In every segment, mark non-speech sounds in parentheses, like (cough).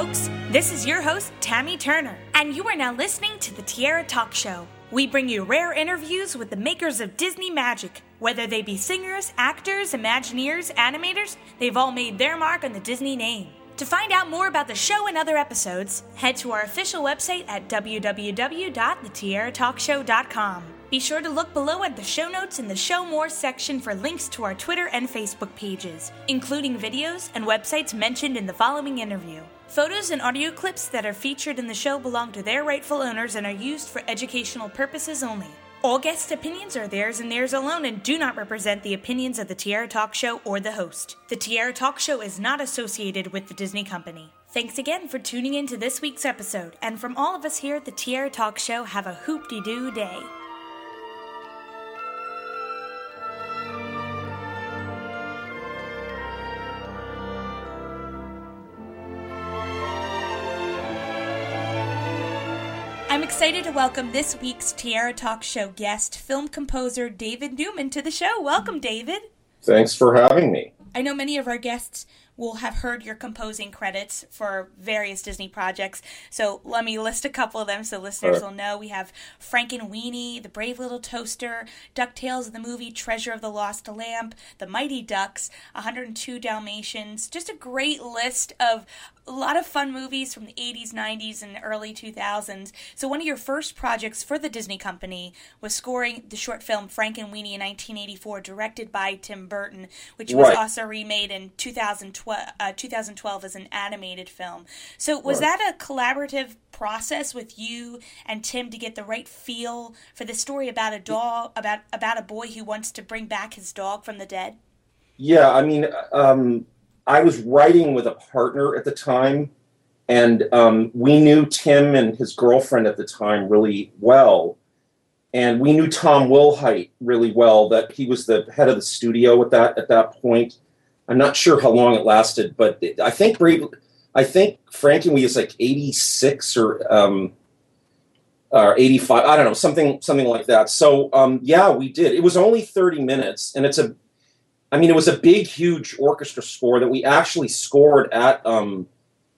Folks. This is your host, Tammy Turner, and you are now listening to the Tiara Talk Show. We bring you rare interviews with the makers of Disney magic. Whether they be singers, actors, Imagineers, animators, they've all made their mark on the Disney name. To find out more about the show and other episodes, head to our official website at www.thetiaratalkshow.com. Be sure to look below at the show notes in the Show More section for links to our Twitter and Facebook pages, including videos and websites mentioned in the following interview. Photos and audio clips that are featured in the show belong to their rightful owners and are used for educational purposes only. All guest opinions are theirs and theirs alone and do not represent the opinions of the Tiara Talk Show or the host. The Tiara Talk Show is not associated with the Disney Company. Thanks again for tuning in to this week's episode, and from all of us here at the Tiara Talk Show, have a hoop de doo day. Excited to welcome this week's Tiara Talk Show guest, film composer David Newman, to the show. Welcome, David. Thanks for having me. I know many of our guests will have heard your composing credits for various Disney projects. So let me list a couple of them so listeners will know. We have Frankenweenie, The Brave Little Toaster, DuckTales, the movie Treasure of the Lost Lamp, The Mighty Ducks, 102 Dalmatians. Just a great list of a lot of fun movies from the 80s, 90s, and early 2000s. So, one of your first projects for the Disney Company was scoring the short film Frankenweenie in 1984, directed by Tim Burton, which was Right. also remade in 2012, uh, 2012 as an animated film. So, was Right. that a collaborative process with you and Tim to get the right feel for the story about a dog, about about a boy who wants to bring back his dog from the dead? Yeah, I mean, um, I was writing with a partner at the time, and um, we knew Tim and his girlfriend at the time really well. And we knew Tom Wilhite really well. That he was the head of the studio at that at that point. I'm not sure how long it lasted, but it- I think Brave, I think Frankenweenie is like 86 or um, or 85. I don't know something something like that. So um, yeah, we did. It was only 30 minutes, and it's a I mean, it was a big, huge orchestra score that we actually scored at um,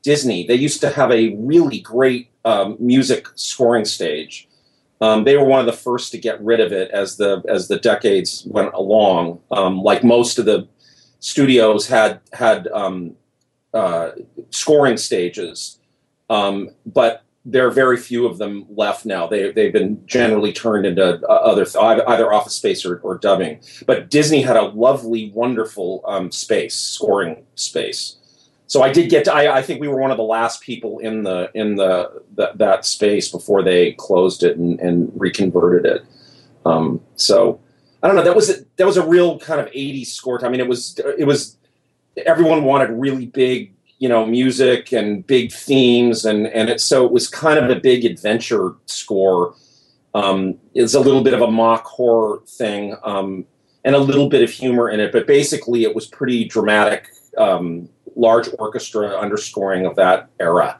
Disney. They used to have a really great um, music scoring stage. Um, they were one of the first to get rid of it as the as the decades went along. Um, like most of the studios had had um, uh, scoring stages, um, but there are very few of them left now. They they've been generally turned into uh, other either, either office space or, or dubbing but Disney had a lovely, wonderful um, space, scoring space. So I did get to. I, I think we were one of the last people in the in the, the that space before they closed it and, and reconverted it. Um, so I don't know. That was a, that was a real kind of '80s score. I mean, it was it was everyone wanted really big, you know, music and big themes, and and it so it was kind of a big adventure score. Um, it's a little bit of a mock horror thing. Um, and a little bit of humor in it, but basically it was pretty dramatic, um, large orchestra underscoring of that era.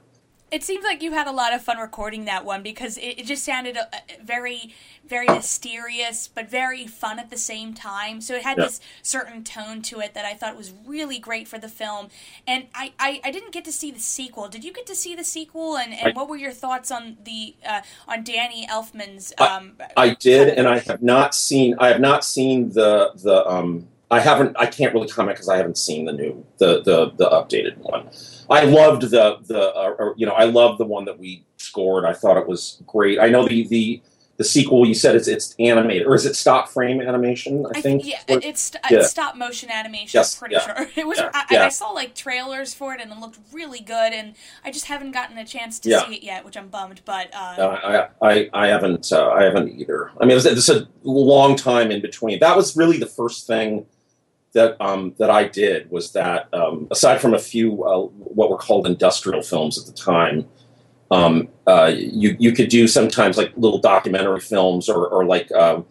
It seems like you had a lot of fun recording that one because it, it just sounded uh, very, very mysterious, but very fun at the same time. So it had Yeah. this certain tone to it that I thought was really great for the film. And I, I, I didn't get to see the sequel. Did you get to see the sequel? And, and I- what were your thoughts on the uh, on Danny Elfman's? I- Um, I did, and I have not seen. I have not seen the the. Um, I haven't. I can't really comment because I haven't seen the new the the the updated one. I loved the the uh, you know I loved the one that we scored. I thought it was great. I know the the the sequel. You said it's it's animated or is it stop frame animation? I, I think. yeah, Or- it's, yeah. it's stop motion animation. Yes, I'm pretty yeah, sure (laughs) it was. yeah, I. I saw like trailers for it, and it looked really good. And I just haven't gotten a chance to see it yet, which I'm bummed. But uh, Uh, I, I, I haven't uh, I haven't either. I mean, it was, it's a long time in between. That was really the first thing that um, that I did was that um, aside from a few uh, what were called industrial films at the time, um, uh, you you could do sometimes like little documentary films or, or like um,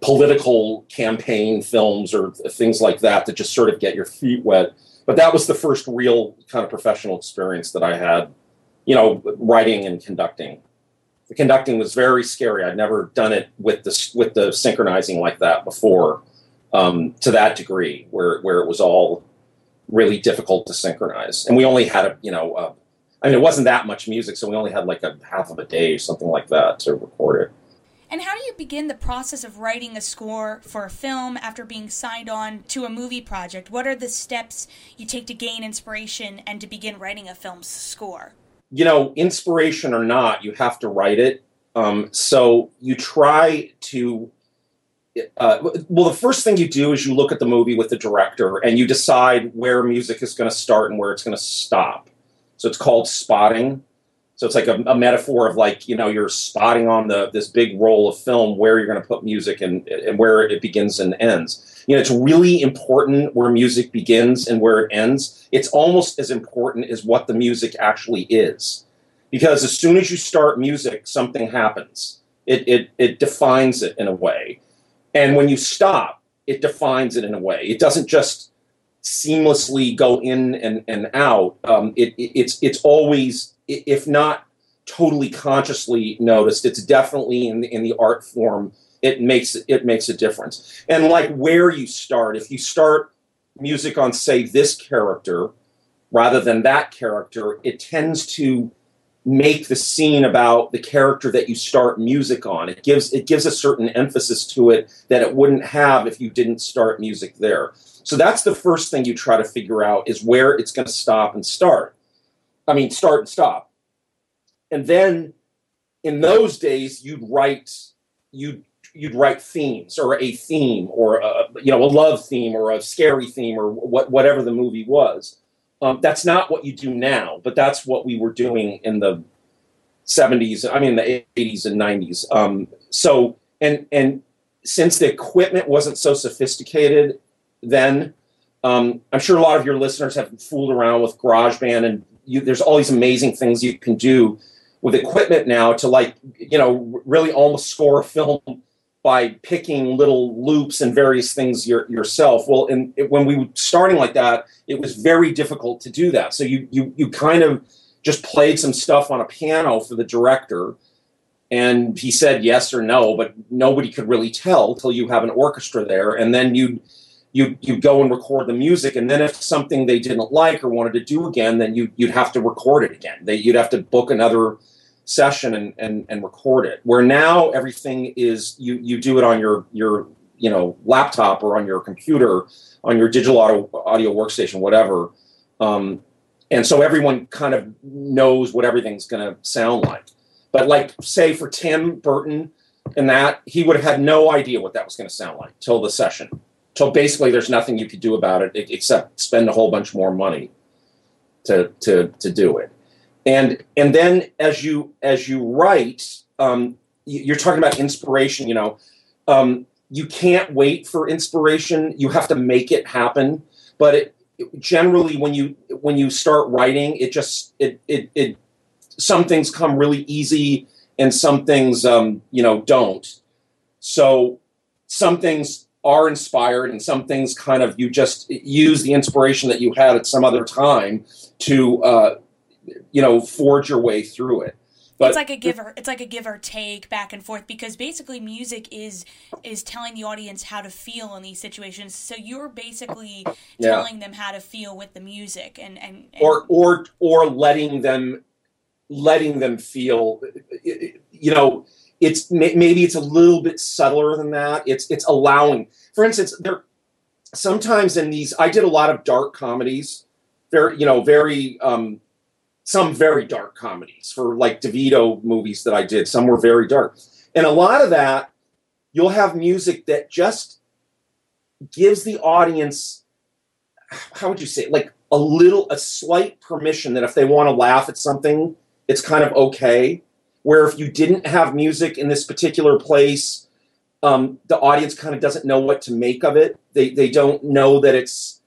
political campaign films or things like that to just sort of get your feet wet. But that was the first real kind of professional experience that I had, you know, writing and conducting the conducting was very scary. I'd never done it with the with the synchronizing like that before, um, to that degree, where where it was all really difficult to synchronize. And we only had a you know, uh, I mean, it wasn't that much music, so we only had like a half of a day or something like that to record it. And how do you begin the process of writing a score for a film after being signed on to a movie project? What are the steps you take to gain inspiration and to begin writing a film's score? You know, inspiration or not, you have to write it. Um, so you try to. Uh, well, the first thing you do is you look at the movie with the director and you decide where music is going to start and where it's going to stop. So it's called spotting. So it's like a, a, metaphor of like you know you're spotting on the this big roll of film where you're going to put music and and where it begins and ends. You know, it's really important where music begins and where it ends. It's almost as important as what the music actually is, because as soon as you start music, something happens. It it it defines it in a way, and when you stop, it defines it in a way. It doesn't just seamlessly go in and and out. Um, it, it it's it's always if not totally consciously noticed, it's definitely in the, in the art form. It makes it makes a difference. And like where you start, if you start music on say this character rather than that character, it tends to make the scene about the character that you start music on. It gives it gives a certain emphasis to it that it wouldn't have if you didn't start music there. So that's the first thing you try to figure out is where it's going to stop and start. I mean, start and stop. And then in those days, you'd write you'd you'd write themes or a theme or a, you know a love theme or a scary theme or what whatever the movie was. Um, that's not what you do now, but that's what we were doing in the 70s. I mean, the 80s and 90s. Um, so and and since the equipment wasn't so sophisticated then, um, I'm sure a lot of your listeners have fooled around with GarageBand and you, there's all these amazing things you can do with equipment now to like you know really almost score a film by picking little loops and various things your, yourself. Well, and it, when we were starting like that, it was very difficult to do that. So you you you kind of just played some stuff on a piano for the director, and he said yes or no, but nobody could really tell till you have an orchestra there, and then you you you go and record the music, and then if something they didn't like or wanted to do again, then you you'd have to record it again. They, you'd have to book another session and, and and record it. Where now everything is you you do it on your your you know laptop or on your computer, on your digital audio audio workstation, whatever. Um, and so everyone kind of knows what everything's going to sound like. But like say for Tim Burton and that he would have had no idea what that was going to sound like till the session so basically there's nothing you could do about it except spend a whole bunch more money to to to do it and and then as you as you write um, you're talking about inspiration you know. Um, you can't wait for inspiration. You have to make it happen. But it, generally when you when you start writing it just it it, it some things come really easy and some things um, you know don't. So some things are inspired and some things kind of you just use the inspiration that you had at some other time to uh, you know forge your way through it but it's like a give or it's like a give or take back and forth because basically music is is telling the audience how to feel in these situations so you're basically yeah. telling them how to feel with the music and, and, and or or or letting them letting them feel you know it's maybe it's a little bit subtler than that. It's it's allowing. For instance, there sometimes in these I did a lot of dark comedies, very you know very um, some very dark comedies for like DeVito movies that I did. Some were very dark, and a lot of that you'll have music that just gives the audience how would you say it? like a little a slight permission that if they want to laugh at something it's kind of okay where if you didn't have music in this particular place, um, the audience kind of doesn't know what to make of it. They they don't know that it's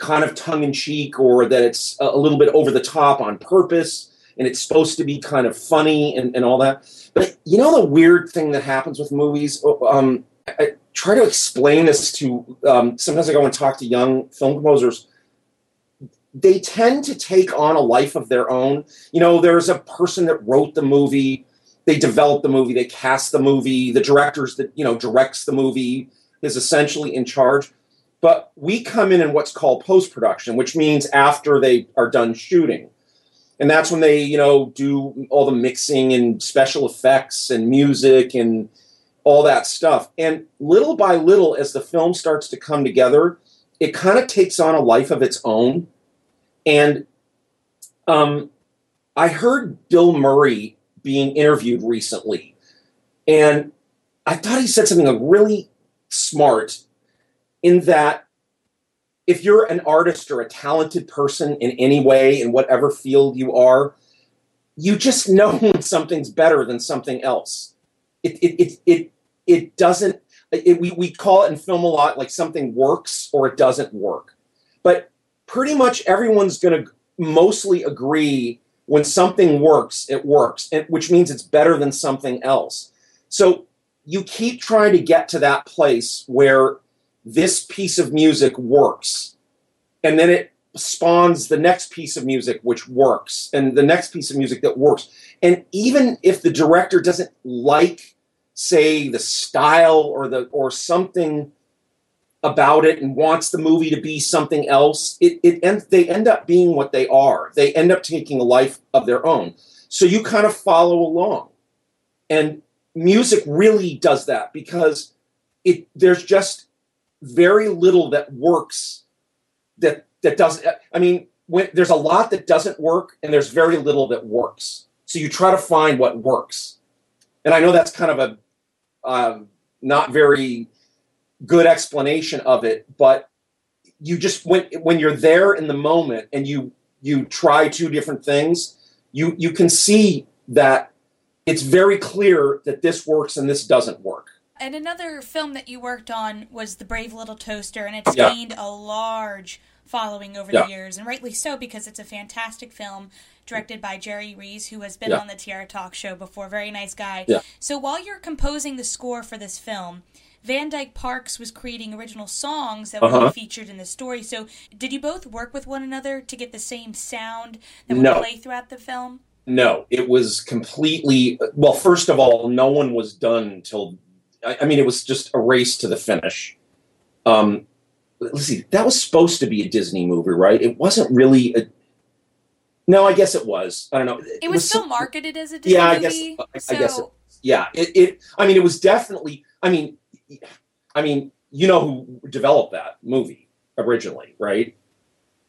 kind of tongue in cheek or that it's a little bit over the top on purpose and it's supposed to be kind of funny and, and all that. But you know the weird thing that happens with movies. Um, I try to explain this to. Um, sometimes I go and talk to young film composers they tend to take on a life of their own. You know, there's a person that wrote the movie, they developed the movie, they cast the movie, the directors that, you know, directs the movie is essentially in charge. But we come in in what's called post production, which means after they are done shooting. and that's when they you know do all the mixing and special effects and music and all that stuff and little by little as the film starts to come together it kind of takes on a life of its own and um, i heard bill murray being interviewed recently and i thought he said something really smart in that if you're an artist or a talented person in any way in whatever field you are you just know (laughs) when something's better than something else. It it it it, it doesn't it, we, we call it in film a lot like something works or it doesn't work. But pretty much everyone's going to mostly agree when something works it works and, which means it's better than something else. So you keep trying to get to that place where this piece of music works. And then it spawns the next piece of music which works and the next piece of music that works. And even if the director doesn't like say the style or the or something about it and wants the movie to be something else, it, it ends they end up being what they are. They end up taking a life of their own. So you kind of follow along. And music really does that because it there's just very little that works that that doesn't i mean when there's a lot that doesn't work and there's very little that works. So you try to find what works. And i know that's kind of a um, not very good explanation of it but you just when when you're there in the moment and you you try two different things you you can see that it's very clear that this works and this doesn't work and another film that you worked on was The Brave Little Toaster, and it's yeah. gained a large following over yeah. the years, and rightly so because it's a fantastic film directed by Jerry Rees, who has been yeah. on the Tiara Talk show before. Very nice guy. So while you're composing the score for this film, Van Dyke Parks was creating original songs that would uh-huh. be featured in the story. So, did you both work with one another to get the same sound that would no. play throughout the film? No, it was completely. Well, first of all, no one was done until I, I mean, it was just a race to the finish. Um, let's see, that was supposed to be a Disney movie, right? It wasn't really a. No, I guess it was. I don't know. It, it was, still marketed as a Disney yeah, I movie. Guess, I, so... I guess. It, yeah, it, it. I mean, it was definitely. I mean, I mean, you know who developed that movie originally, right?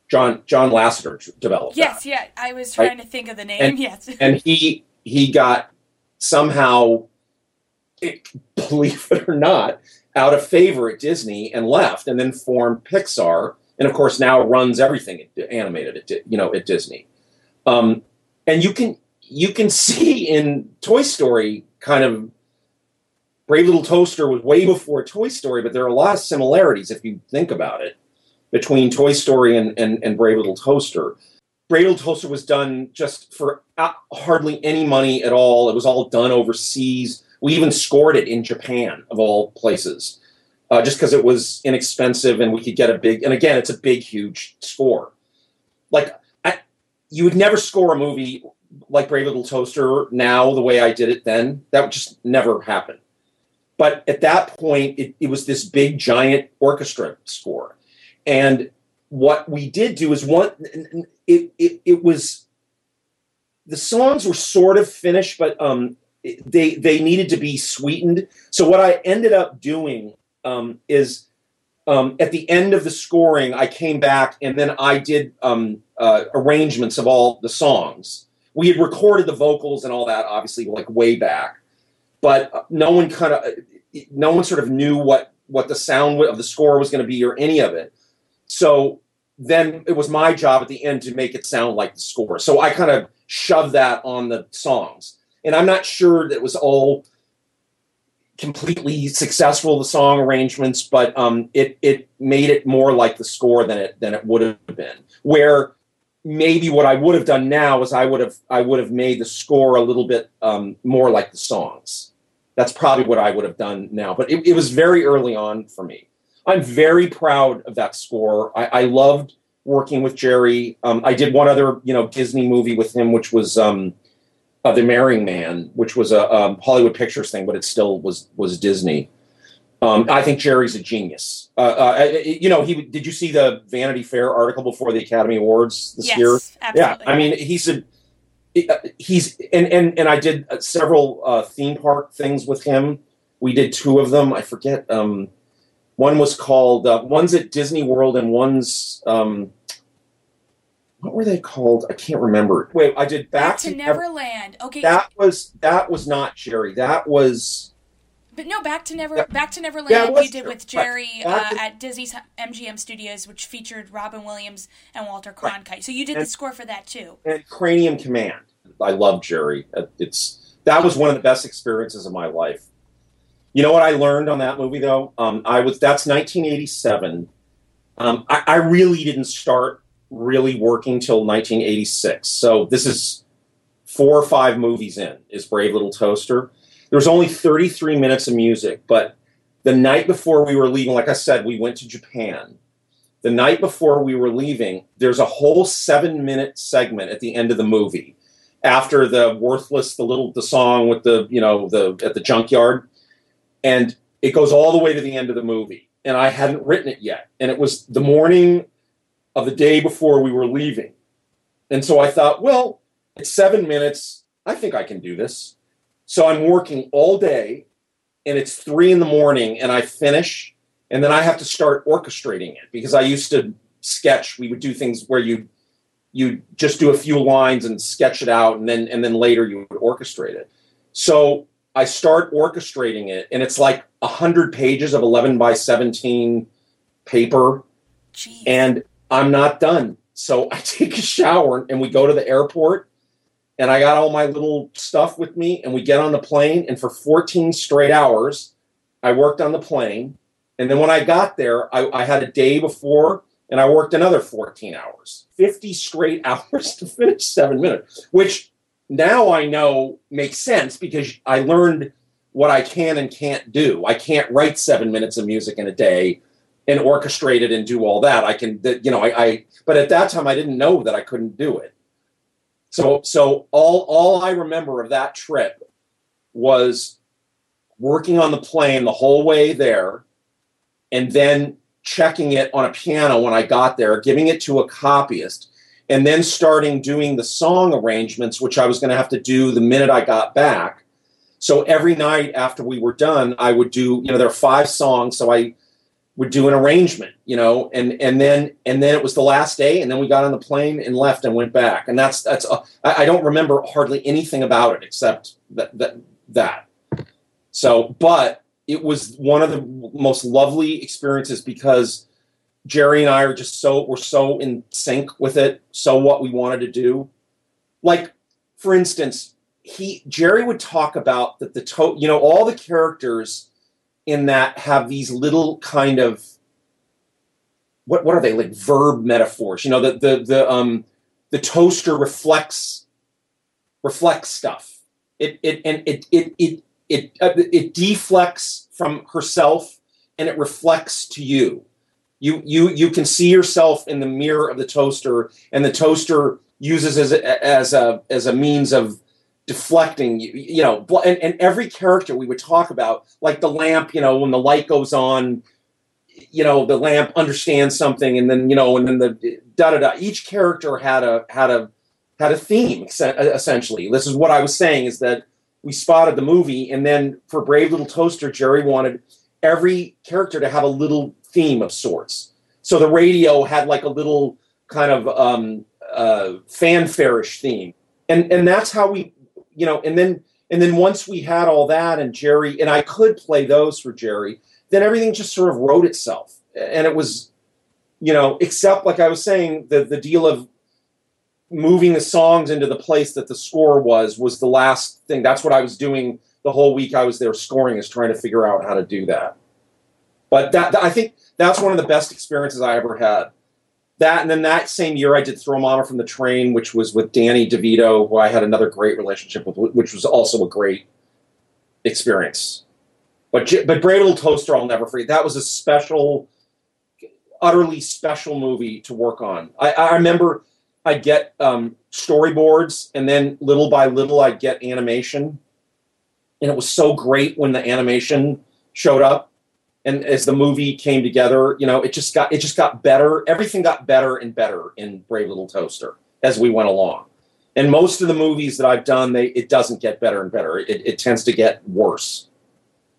John John Lasseter developed. It. Yes, that, yeah. I was trying right? to think of the name. And, (laughs) yes, and he he got somehow it, believe it or not, out of favor at Disney and left, and then formed Pixar, and of course now runs everything animated at you know at Disney. Um, and you can you can see in Toy Story kind of Brave Little Toaster was way before Toy Story, but there are a lot of similarities if you think about it between Toy Story and, and, and Brave Little Toaster. Brave Little Toaster was done just for hardly any money at all. It was all done overseas. We even scored it in Japan, of all places, uh, just because it was inexpensive and we could get a big. And again, it's a big, huge score. Like I, you would never score a movie like Brave Little Toaster now the way I did it then. That would just never happen. But at that point, it, it was this big, giant orchestra score, and what we did do is one. It it, it was the songs were sort of finished, but um, they they needed to be sweetened. So what I ended up doing um, is um, at the end of the scoring, I came back and then I did um, uh, arrangements of all the songs. We had recorded the vocals and all that, obviously, like way back, but no one kind of, no one sort of knew what what the sound of the score was going to be or any of it. So then it was my job at the end to make it sound like the score. So I kind of shoved that on the songs and I'm not sure that it was all completely successful the song arrangements, but um, it it made it more like the score than it than it would have been. Where maybe what I would have done now is I would have I would have made the score a little bit um, more like the songs. That's probably what I would have done now. But it, it was very early on for me. I'm very proud of that score. I, I loved working with Jerry. Um, I did one other you know Disney movie with him, which was um, uh, The Marrying Man, which was a um, Hollywood Pictures thing, but it still was was Disney. Um, I think Jerry's a genius. Uh, uh, you know, he did you see the Vanity Fair article before the Academy Awards this yes, year? Absolutely. Yeah, I mean, he's a uh, he's and and and I did uh, several uh, theme park things with him. We did two of them. I forget. Um, one was called uh, one's at Disney World and one's um, what were they called? I can't remember. Wait, I did Back, Back to, to Neverland. Okay, that was that was not Jerry. That was. But no, back to Never, back to Neverland. Yeah, you did with Jerry uh, to, at Disney's MGM Studios, which featured Robin Williams and Walter Cronkite. Right. So you did and, the score for that too. And Cranium Command. I love Jerry. Uh, it's that was one of the best experiences of my life. You know what I learned on that movie though? Um, I was that's 1987. Um, I, I really didn't start really working till 1986. So this is four or five movies in. Is Brave Little Toaster? There was only 33 minutes of music, but the night before we were leaving, like I said, we went to Japan. The night before we were leaving, there's a whole seven minute segment at the end of the movie after the worthless, the little, the song with the, you know, the, at the junkyard. And it goes all the way to the end of the movie. And I hadn't written it yet. And it was the morning of the day before we were leaving. And so I thought, well, it's seven minutes. I think I can do this. So I'm working all day and it's three in the morning and I finish and then I have to start orchestrating it because I used to sketch. We would do things where you you just do a few lines and sketch it out and then and then later you would orchestrate it. So I start orchestrating it and it's like a hundred pages of 11 by 17 paper Jeez. and I'm not done. So (laughs) I take a shower and we go to the airport and I got all my little stuff with me, and we get on the plane. And for 14 straight hours, I worked on the plane. And then when I got there, I, I had a day before, and I worked another 14 hours, 50 straight (laughs) hours to finish seven minutes, which now I know makes sense because I learned what I can and can't do. I can't write seven minutes of music in a day and orchestrate it and do all that. I can, you know, I, I but at that time I didn't know that I couldn't do it. So so all all I remember of that trip was working on the plane the whole way there and then checking it on a piano when I got there, giving it to a copyist, and then starting doing the song arrangements, which I was going to have to do the minute I got back. So every night after we were done, I would do, you know, there are five songs. So I would do an arrangement, you know, and and then and then it was the last day, and then we got on the plane and left and went back, and that's that's uh, I, I, don't remember hardly anything about it except that that that. So, but it was one of the most lovely experiences because Jerry and I are just so we're so in sync with it, so what we wanted to do. Like, for instance, he Jerry would talk about that the to you know all the characters in that have these little kind of what what are they like verb metaphors? You know, the the the um the toaster reflects reflects stuff. It it and it it it it uh, it deflects from herself and it reflects to you. You you you can see yourself in the mirror of the toaster, and the toaster uses as a, as a as a means of deflecting you, you know and, and every character we would talk about like the lamp you know when the light goes on you know the lamp understands something and then you know and then the da da da each character had a had a had a theme essentially. This is what i was saying is that we spotted the movie and then for brave little toaster jerry wanted every character to have a little theme of sorts. So the radio had like a little kind of um, uh, theme. And and that's how we you know, and then and then once we had all that and Jerry and I could play those for Jerry, then everything just sort of wrote itself. And it was, you know, except like I was saying, the the deal of moving the songs into the place that the score was was the last thing. That's what I was doing the whole week I was there scoring is trying to figure out how to do that. But that, I think that's one of the best experiences I ever had that and then that same year I did Throw Mama from the Train, which was with Danny DeVito, who I had another great relationship with, which was also a great experience. But but Brave Little Toaster, I'll never forget. That was a special, utterly special movie to work on. I, I remember I get um, storyboards, and then little by little I get animation, and it was so great when the animation showed up and as the movie came together, you know, it just got it just got better. Everything got better and better in Brave Little Toaster as we went along. And most of the movies that I've done, they it doesn't get better and better. It, it tends to get worse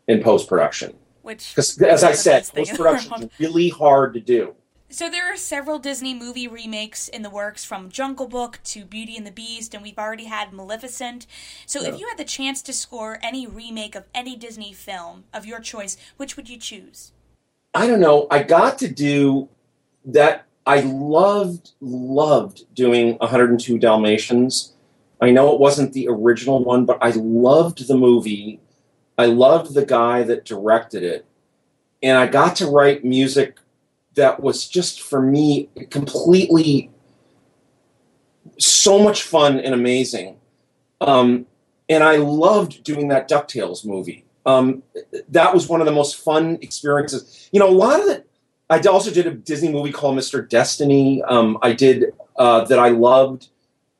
in post production. Which, Because, as I said, post production (laughs) is really hard to do. So there are several Disney movie remakes in the works from Jungle Book to Beauty and the Beast, and we've already had Maleficent. So Yeah. if you had the chance to score any remake of any Disney film of your choice, which would you choose? I don't know. I got to do that. I loved, loved doing 102 Dalmatians. I know it wasn't the original one, but I loved the movie. I loved the guy that directed it. And I got to write music that was just, for me, completely so much fun and amazing. Um, and I loved doing that DuckTales movie. Um, that was one of the most fun experiences. You know, a lot of it. I also did a Disney movie called Mr. Destiny. Um, I did uh, that I loved.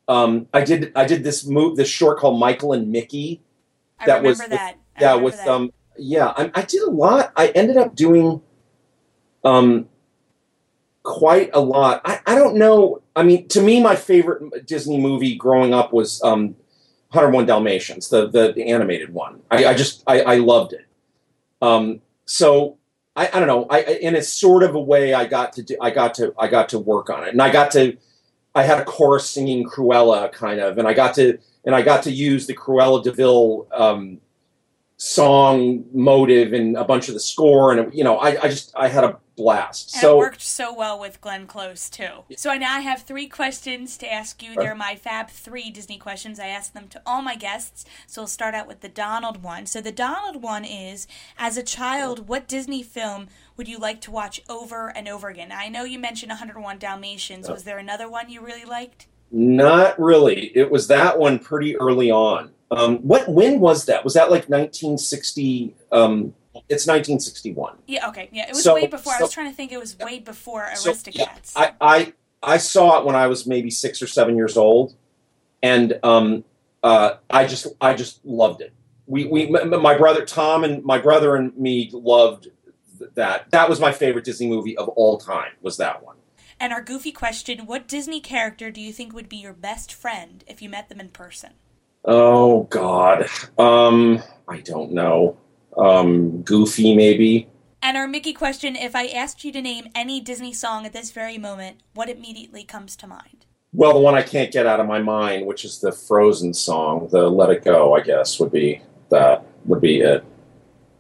Um, I did I did this move this short called Michael and Mickey. I That remember was with- that. Yeah, with that. um yeah, I, I did a lot. I ended up doing um quite a lot. I, I don't know. I mean, to me, my favorite Disney movie growing up was um 101 Dalmatians, the the, the animated one. I, I just I, I loved it. Um, so I, I don't know. I in a sort of a way, I got to do, I got to I got to work on it, and I got to I had a chorus singing Cruella kind of, and I got to and I got to use the Cruella de Vil um, song motive and a bunch of the score, and you know, I, I just I had a blast. And so it worked so well with Glenn Close too. So I now have three questions to ask you. They're my Fab Three Disney questions. I ask them to all my guests. So we'll start out with the Donald one. So the Donald one is: As a child, what Disney film would you like to watch over and over again? I know you mentioned 101 Dalmatians. Was there another one you really liked? Not really. It was that one pretty early on. Um, what when was that? Was that like 1960? Um, it's 1961. Yeah. Okay. Yeah. It was So- way before. I was trying to think. It was way before So, yeah, Aristocats. I, I I saw it when I was maybe six or seven years old, and um, uh, I just I just loved it. We we my brother Tom and my brother and me loved th- that. That was my favorite Disney movie of all time. Was that one? And our goofy question What Disney character do you think would be your best friend if you met them in person? Oh God, um, I don't know. Um, Goofy maybe. And our Mickey question If I asked you to name any Disney song at this very moment, what immediately comes to mind? Well, the one I can't get out of my mind, which is the Frozen song, the "Let It Go," I guess would be that would be it.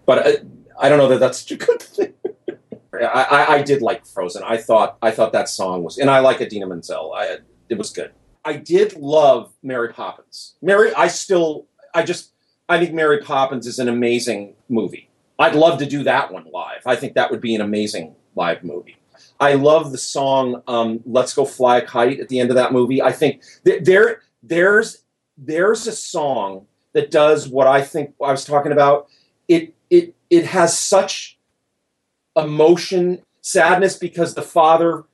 But I, I don't know that that's such a good thing. (laughs) I, I, I did like Frozen. I thought I thought that song was, and I like Idina Menzel. I it was good. I did love Mary Poppins. Mary, I still, I just, I think Mary Poppins is an amazing movie. I'd love to do that one live. I think that would be an amazing live movie. I love the song um, "Let's Go Fly a Kite" at the end of that movie. I think th- there there's there's a song that does what I think I was talking about. It it it has such emotion, sadness because the father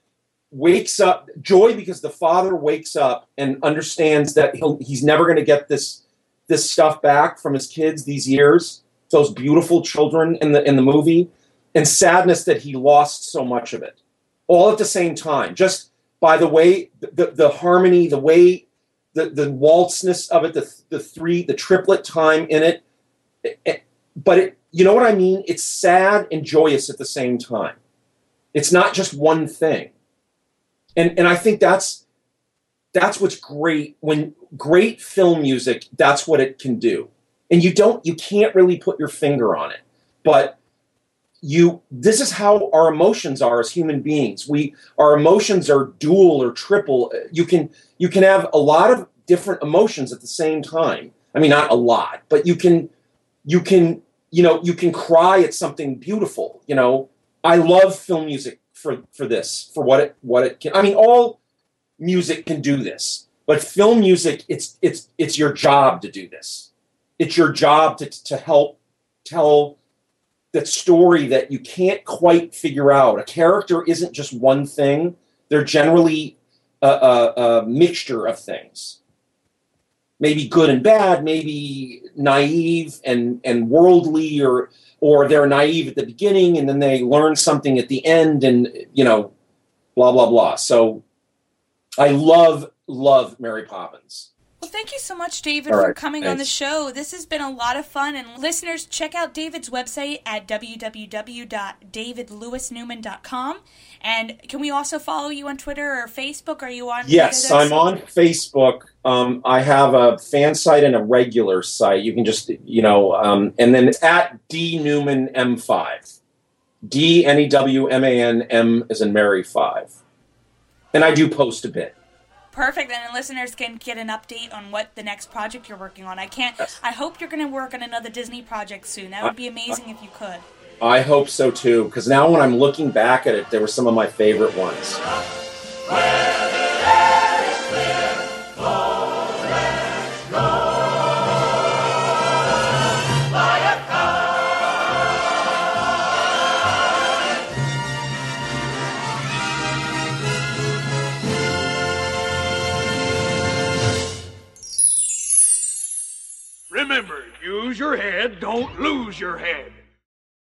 wakes up, joy because the father wakes up and understands that he's never going to get this this stuff back from his kids these years, those beautiful children in the in the movie, and sadness that he lost so much of it, all at the same time. Just by the way, the the harmony, the way, the the waltzness of it, the the three, the triplet time in it, it- it- but it, you know what I mean? It's sad and joyous at the same time. It's not just one thing, and and I think that's that's what's great. When great film music that's what it can do. And you don't you can't really put your finger on it. But you this is how our emotions are as human beings. We our emotions are dual or triple. You can you can have a lot of different emotions at the same time. I mean not a lot but you can you can you know you can cry at something beautiful you know. I love film music for for this for what it what it can i mean all music can do this. But film music it's it's it's your job to do this. It's your job to to help tell that story that you can't quite figure out. A character isn't just one thing. They're generally a, a, a mixture of things. Maybe good and bad maybe naive and and worldly or or they're naive at the beginning and then they learn something at the end and you know blah blah blah. So I love love Mary Poppins. Well, thank you so much, David, All for right, coming on the show. This has been a lot of fun. And listeners, check out David's website at www.davidlewisnewman.com. And can we also follow you on Twitter or Facebook? Are you on? Yes, I'm on Facebook. Um, I have a fan site and a regular site. You can just, you know, um, and then it's at D Newman M5. D N E W M A N M is in Mary 5. And I do post a bit. Perfect. And then listeners can get an update on what the next project you're working on. I can't. Yes. I hope you're going to work on another Disney project soon. That would be amazing if you could. I hope so too, because now when I'm looking back at it, there were some of my favorite ones. Remember, use your head, don't lose your head.